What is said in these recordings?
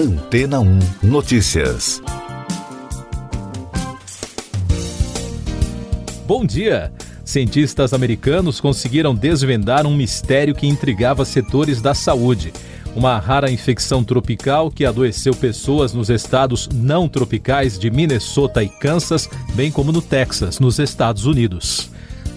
Antena 1 Notícias. Bom dia! Cientistas americanos conseguiram desvendar um mistério que intrigava setores da saúde. Uma rara infecção tropical que adoeceu pessoas nos estados não tropicais de Minnesota e Kansas, bem como no Texas, nos Estados Unidos.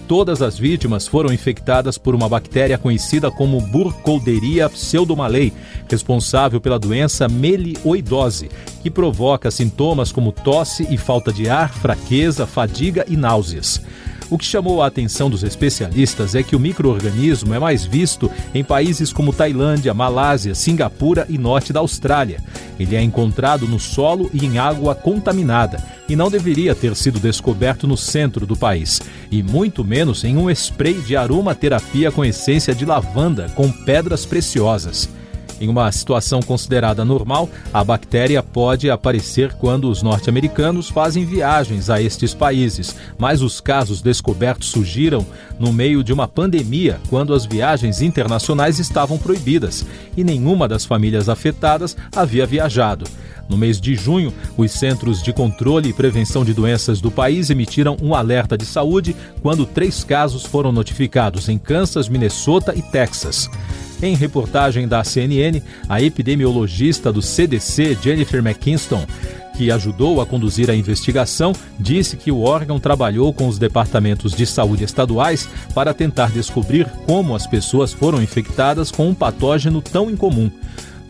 Todas as vítimas foram infectadas por uma bactéria conhecida como Burkholderia pseudomalei, responsável pela doença melioidose, que provoca sintomas como tosse e falta de ar, fraqueza, fadiga e náuseas. O que chamou a atenção dos especialistas é que o microorganismo é mais visto em países como Tailândia, Malásia, Singapura e norte da Austrália. Ele é encontrado no solo e em água contaminada e não deveria ter sido descoberto no centro do país, e muito menos em um spray de aromaterapia com essência de lavanda com pedras preciosas. Em uma situação considerada normal, a bactéria pode aparecer quando os norte-americanos fazem viagens a estes países, mas os casos descobertos surgiram no meio de uma pandemia, quando as viagens internacionais estavam proibidas e nenhuma das famílias afetadas havia viajado. No mês de junho, os Centros de Controle e Prevenção de Doenças do país emitiram um alerta de saúde quando três casos foram notificados em Kansas, Minnesota e Texas. Em reportagem da CNN, a epidemiologista do CDC, Jennifer McKinston, que ajudou a conduzir a investigação, disse que o órgão trabalhou com os departamentos de saúde estaduais para tentar descobrir como as pessoas foram infectadas com um patógeno tão incomum.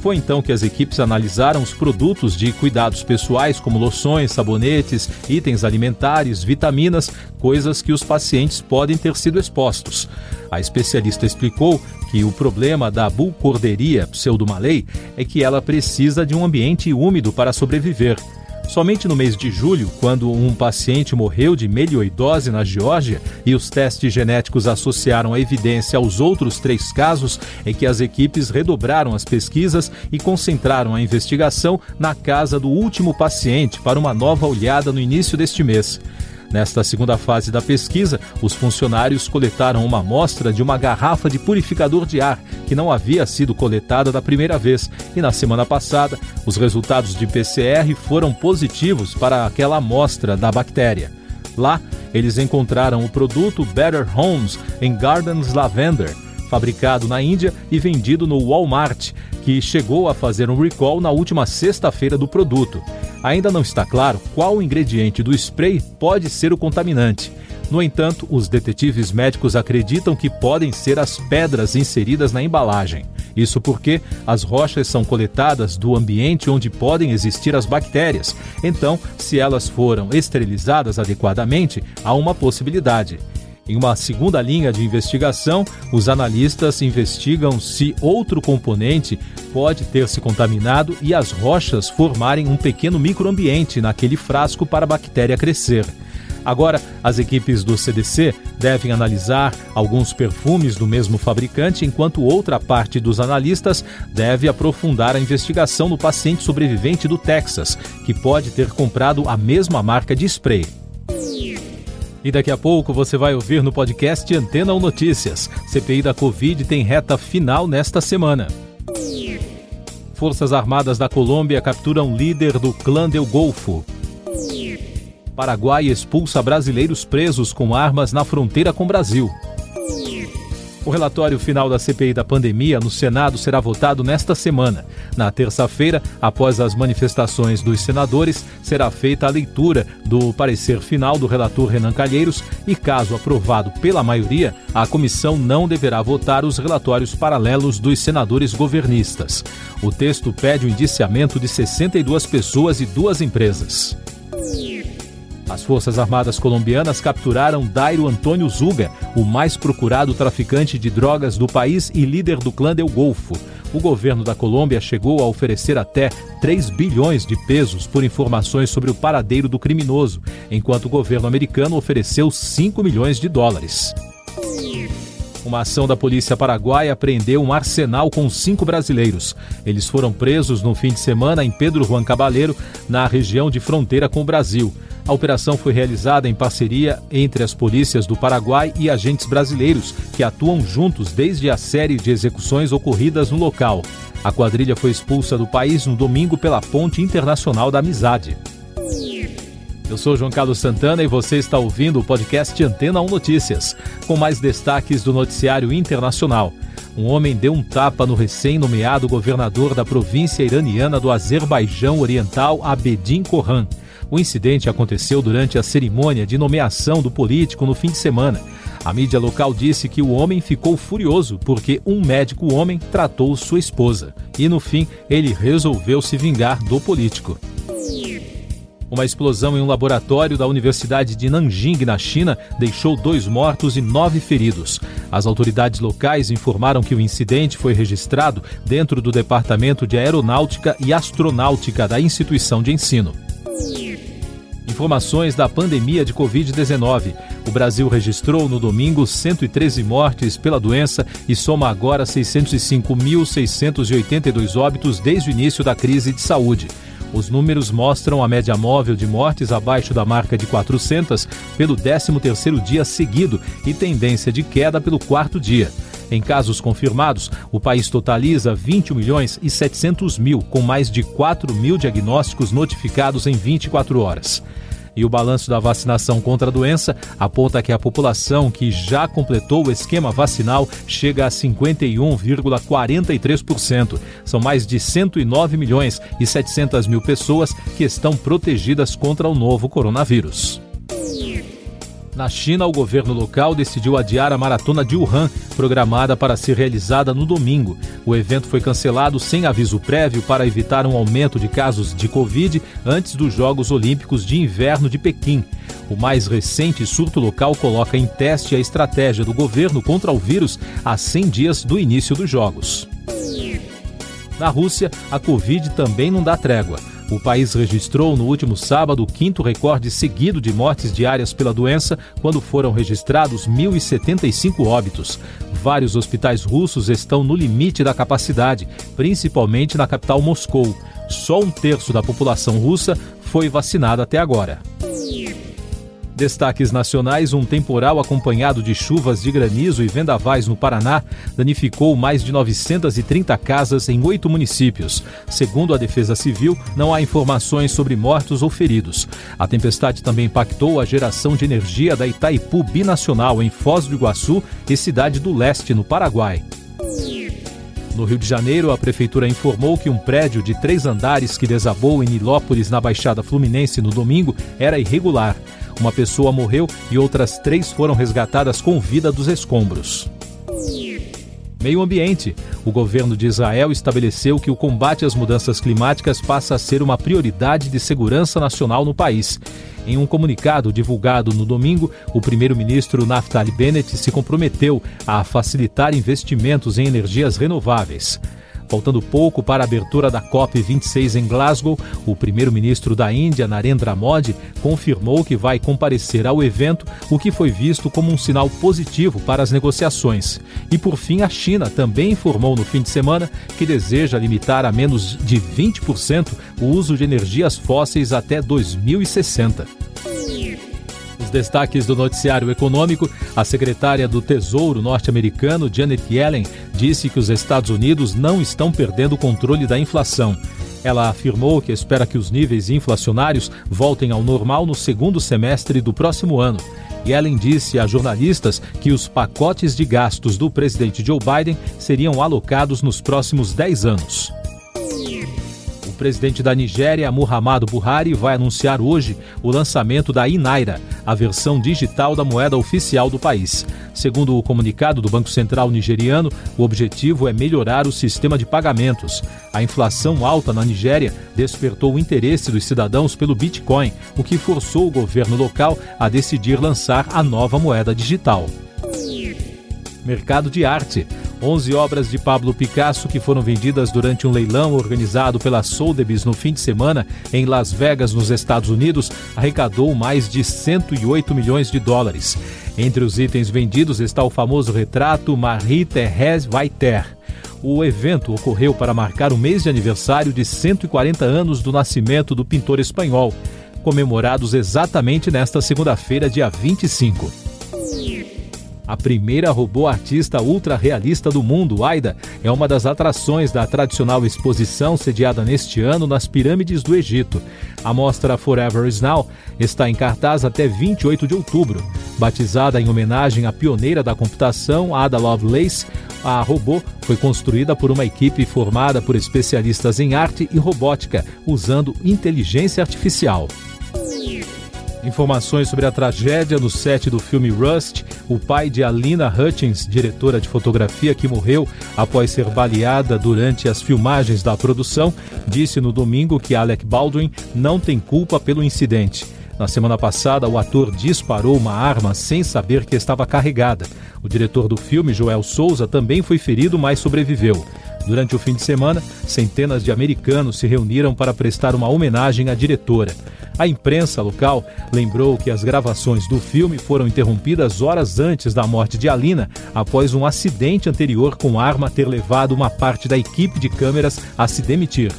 Foi então que as equipes analisaram os produtos de cuidados pessoais, como loções, sabonetes, itens alimentares, vitaminas, coisas que os pacientes podem ter sido expostos. A especialista explicou que o problema da bucorderia pseudomalei é que ela precisa de um ambiente úmido para sobreviver. Somente no mês de julho, quando um paciente morreu de melioidose na Geórgia e os testes genéticos associaram a evidência aos outros três casos, é que as equipes redobraram as pesquisas e concentraram a investigação na casa do último paciente para uma nova olhada no início deste mês. Nesta segunda fase da pesquisa, os funcionários coletaram uma amostra de uma garrafa de purificador de ar que não havia sido coletada da primeira vez. E na semana passada, os resultados de PCR foram positivos para aquela amostra da bactéria. Lá, eles encontraram o produto Better Homes em Gardens Lavender, fabricado na Índia e vendido no Walmart, que chegou a fazer um recall na última sexta-feira do produto. Ainda não está claro qual ingrediente do spray pode ser o contaminante. No entanto, os detetives médicos acreditam que podem ser as pedras inseridas na embalagem. Isso porque as rochas são coletadas do ambiente onde podem existir as bactérias. Então, se elas foram esterilizadas adequadamente, há uma possibilidade. Em uma segunda linha de investigação, os analistas investigam se outro componente pode ter se contaminado e as rochas formarem um pequeno microambiente naquele frasco para a bactéria crescer. Agora, as equipes do CDC devem analisar alguns perfumes do mesmo fabricante, enquanto outra parte dos analistas deve aprofundar a investigação no paciente sobrevivente do Texas, que pode ter comprado a mesma marca de spray. E daqui a pouco você vai ouvir no podcast Antena ou Notícias. CPI da Covid tem reta final nesta semana. Forças Armadas da Colômbia capturam líder do clã del Golfo. Paraguai expulsa brasileiros presos com armas na fronteira com Brasil. O relatório final da CPI da pandemia no Senado será votado nesta semana. Na terça-feira, após as manifestações dos senadores, será feita a leitura do parecer final do relator Renan Calheiros e, caso aprovado pela maioria, a comissão não deverá votar os relatórios paralelos dos senadores governistas. O texto pede o indiciamento de 62 pessoas e duas empresas. As Forças Armadas colombianas capturaram Dairo Antônio Zuga, o mais procurado traficante de drogas do país e líder do clã del Golfo. O governo da Colômbia chegou a oferecer até 3 bilhões de pesos por informações sobre o paradeiro do criminoso, enquanto o governo americano ofereceu 5 milhões de dólares. Uma ação da polícia paraguaia prendeu um arsenal com cinco brasileiros. Eles foram presos no fim de semana em Pedro Juan Cabaleiro, na região de fronteira com o Brasil. A operação foi realizada em parceria entre as polícias do Paraguai e agentes brasileiros, que atuam juntos desde a série de execuções ocorridas no local. A quadrilha foi expulsa do país no domingo pela Ponte Internacional da Amizade. Eu sou João Carlos Santana e você está ouvindo o podcast Antena 1 Notícias, com mais destaques do noticiário internacional. Um homem deu um tapa no recém-nomeado governador da província iraniana do Azerbaijão Oriental, Abedin Kohan. O incidente aconteceu durante a cerimônia de nomeação do político no fim de semana. A mídia local disse que o homem ficou furioso porque um médico homem tratou sua esposa. E no fim, ele resolveu se vingar do político. Uma explosão em um laboratório da Universidade de Nanjing, na China, deixou dois mortos e nove feridos. As autoridades locais informaram que o incidente foi registrado dentro do Departamento de Aeronáutica e Astronáutica da instituição de ensino. Informações da pandemia de Covid-19. O Brasil registrou no domingo 113 mortes pela doença e soma agora 605.682 óbitos desde o início da crise de saúde. Os números mostram a média móvel de mortes abaixo da marca de 400 pelo 13º dia seguido e tendência de queda pelo quarto dia. Em casos confirmados, o país totaliza 21 milhões e 700 mil, com mais de 4 mil diagnósticos notificados em 24 horas. E o balanço da vacinação contra a doença aponta que a população que já completou o esquema vacinal chega a 51,43%. São mais de 109 milhões e 700 mil pessoas que estão protegidas contra o novo coronavírus. Na China, o governo local decidiu adiar a maratona de Wuhan, programada para ser realizada no domingo. O evento foi cancelado sem aviso prévio para evitar um aumento de casos de Covid antes dos Jogos Olímpicos de Inverno de Pequim. O mais recente surto local coloca em teste a estratégia do governo contra o vírus a 100 dias do início dos Jogos. Na Rússia, a Covid também não dá trégua. O país registrou no último sábado o quinto recorde seguido de mortes diárias pela doença, quando foram registrados 1.075 óbitos. Vários hospitais russos estão no limite da capacidade, principalmente na capital Moscou. Só um terço da população russa foi vacinada até agora. Destaques nacionais: um temporal acompanhado de chuvas de granizo e vendavais no Paraná danificou mais de 930 casas em oito municípios. Segundo a Defesa Civil, não há informações sobre mortos ou feridos. A tempestade também impactou a geração de energia da Itaipu Binacional em Foz do Iguaçu e Cidade do Leste, no Paraguai. No Rio de Janeiro, a prefeitura informou que um prédio de três andares que desabou em Nilópolis, na Baixada Fluminense, no domingo, era irregular. Uma pessoa morreu e outras três foram resgatadas com vida dos escombros. Meio Ambiente. O governo de Israel estabeleceu que o combate às mudanças climáticas passa a ser uma prioridade de segurança nacional no país. Em um comunicado divulgado no domingo, o primeiro-ministro Naftali Bennett se comprometeu a facilitar investimentos em energias renováveis. Faltando pouco para a abertura da COP26 em Glasgow, o primeiro-ministro da Índia, Narendra Modi, confirmou que vai comparecer ao evento, o que foi visto como um sinal positivo para as negociações. E por fim, a China também informou no fim de semana que deseja limitar a menos de 20% o uso de energias fósseis até 2060 destaques do noticiário econômico, a secretária do Tesouro norte-americano, Janet Yellen, disse que os Estados Unidos não estão perdendo o controle da inflação. Ela afirmou que espera que os níveis inflacionários voltem ao normal no segundo semestre do próximo ano. Yellen disse a jornalistas que os pacotes de gastos do presidente Joe Biden seriam alocados nos próximos 10 anos presidente da Nigéria, Muhammadu Buhari, vai anunciar hoje o lançamento da Inaira, a versão digital da moeda oficial do país. Segundo o comunicado do Banco Central nigeriano, o objetivo é melhorar o sistema de pagamentos. A inflação alta na Nigéria despertou o interesse dos cidadãos pelo Bitcoin, o que forçou o governo local a decidir lançar a nova moeda digital. Mercado de arte. 11 obras de Pablo Picasso que foram vendidas durante um leilão organizado pela Sotheby's no fim de semana em Las Vegas, nos Estados Unidos, arrecadou mais de 108 milhões de dólares. Entre os itens vendidos está o famoso retrato Marie-Thérèse Vaiter. O evento ocorreu para marcar o mês de aniversário de 140 anos do nascimento do pintor espanhol, comemorados exatamente nesta segunda-feira, dia 25. A primeira robô artista ultra realista do mundo, Aida, é uma das atrações da tradicional exposição sediada neste ano nas pirâmides do Egito. A mostra Forever Is Now está em cartaz até 28 de outubro. Batizada em homenagem à pioneira da computação, Ada Lovelace, a robô foi construída por uma equipe formada por especialistas em arte e robótica, usando inteligência artificial. Informações sobre a tragédia no set do filme Rust. O pai de Alina Hutchins, diretora de fotografia que morreu após ser baleada durante as filmagens da produção, disse no domingo que Alec Baldwin não tem culpa pelo incidente. Na semana passada, o ator disparou uma arma sem saber que estava carregada. O diretor do filme, Joel Souza, também foi ferido, mas sobreviveu. Durante o fim de semana, centenas de americanos se reuniram para prestar uma homenagem à diretora. A imprensa local lembrou que as gravações do filme foram interrompidas horas antes da morte de Alina, após um acidente anterior com arma ter levado uma parte da equipe de câmeras a se demitir.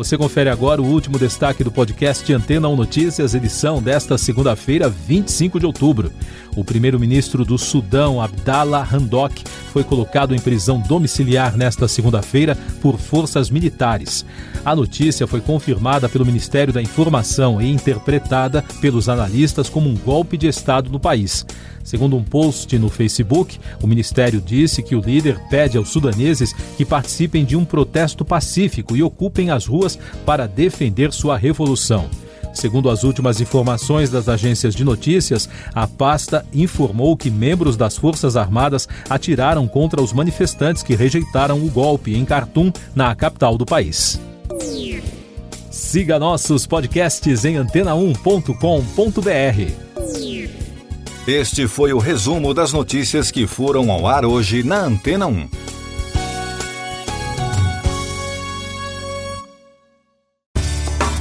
Você confere agora o último destaque do podcast Antena 1 Notícias, edição desta segunda-feira, 25 de outubro. O primeiro-ministro do Sudão, Abdallah Hamdok, foi colocado em prisão domiciliar nesta segunda-feira por forças militares. A notícia foi confirmada pelo Ministério da Informação e interpretada pelos analistas como um golpe de Estado no país. Segundo um post no Facebook, o ministério disse que o líder pede aos sudaneses que participem de um protesto pacífico e ocupem as ruas para defender sua revolução. Segundo as últimas informações das agências de notícias, a pasta informou que membros das Forças Armadas atiraram contra os manifestantes que rejeitaram o golpe em Khartoum, na capital do país. Siga nossos podcasts em antena1.com.br. Este foi o resumo das notícias que foram ao ar hoje na Antena 1.